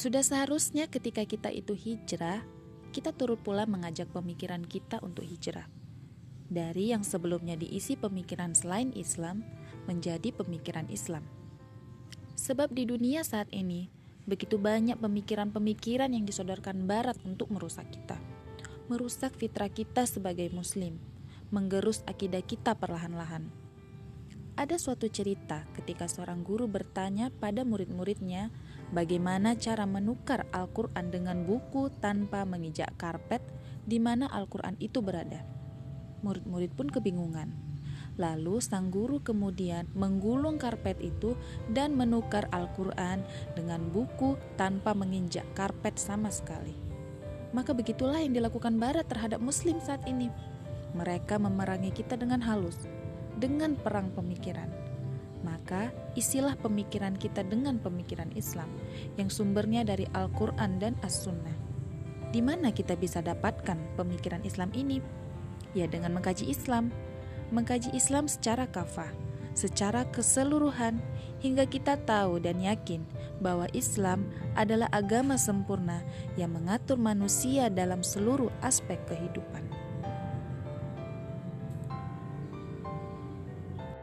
Sudah seharusnya ketika kita itu hijrah, kita turut pula mengajak pemikiran kita untuk hijrah. Dari yang sebelumnya diisi pemikiran selain Islam menjadi pemikiran Islam. Sebab di dunia saat ini, begitu banyak pemikiran-pemikiran yang disodorkan Barat untuk merusak kita. Merusak fitrah kita sebagai Muslim, menggerus akidah kita perlahan-lahan. Ada suatu cerita ketika seorang guru bertanya pada murid-muridnya bagaimana cara menukar Al-Quran dengan buku tanpa menginjak karpet di mana Al-Quran itu berada. Murid-murid pun kebingungan. Lalu sang guru kemudian menggulung karpet itu dan menukar Al-Quran dengan buku tanpa menginjak karpet sama sekali. Maka begitulah yang dilakukan Barat terhadap Muslim saat ini. Mereka memerangi kita dengan halus, dengan perang pemikiran. Maka isilah pemikiran kita dengan pemikiran Islam yang sumbernya dari Al-Quran dan As-Sunnah. Di mana kita bisa dapatkan pemikiran Islam ini? Ya dengan mengkaji Islam. Mengkaji Islam secara kafah, secara keseluruhan, hingga kita tahu dan yakin bahwa Islam adalah agama sempurna yang mengatur manusia dalam seluruh aspek kehidupan.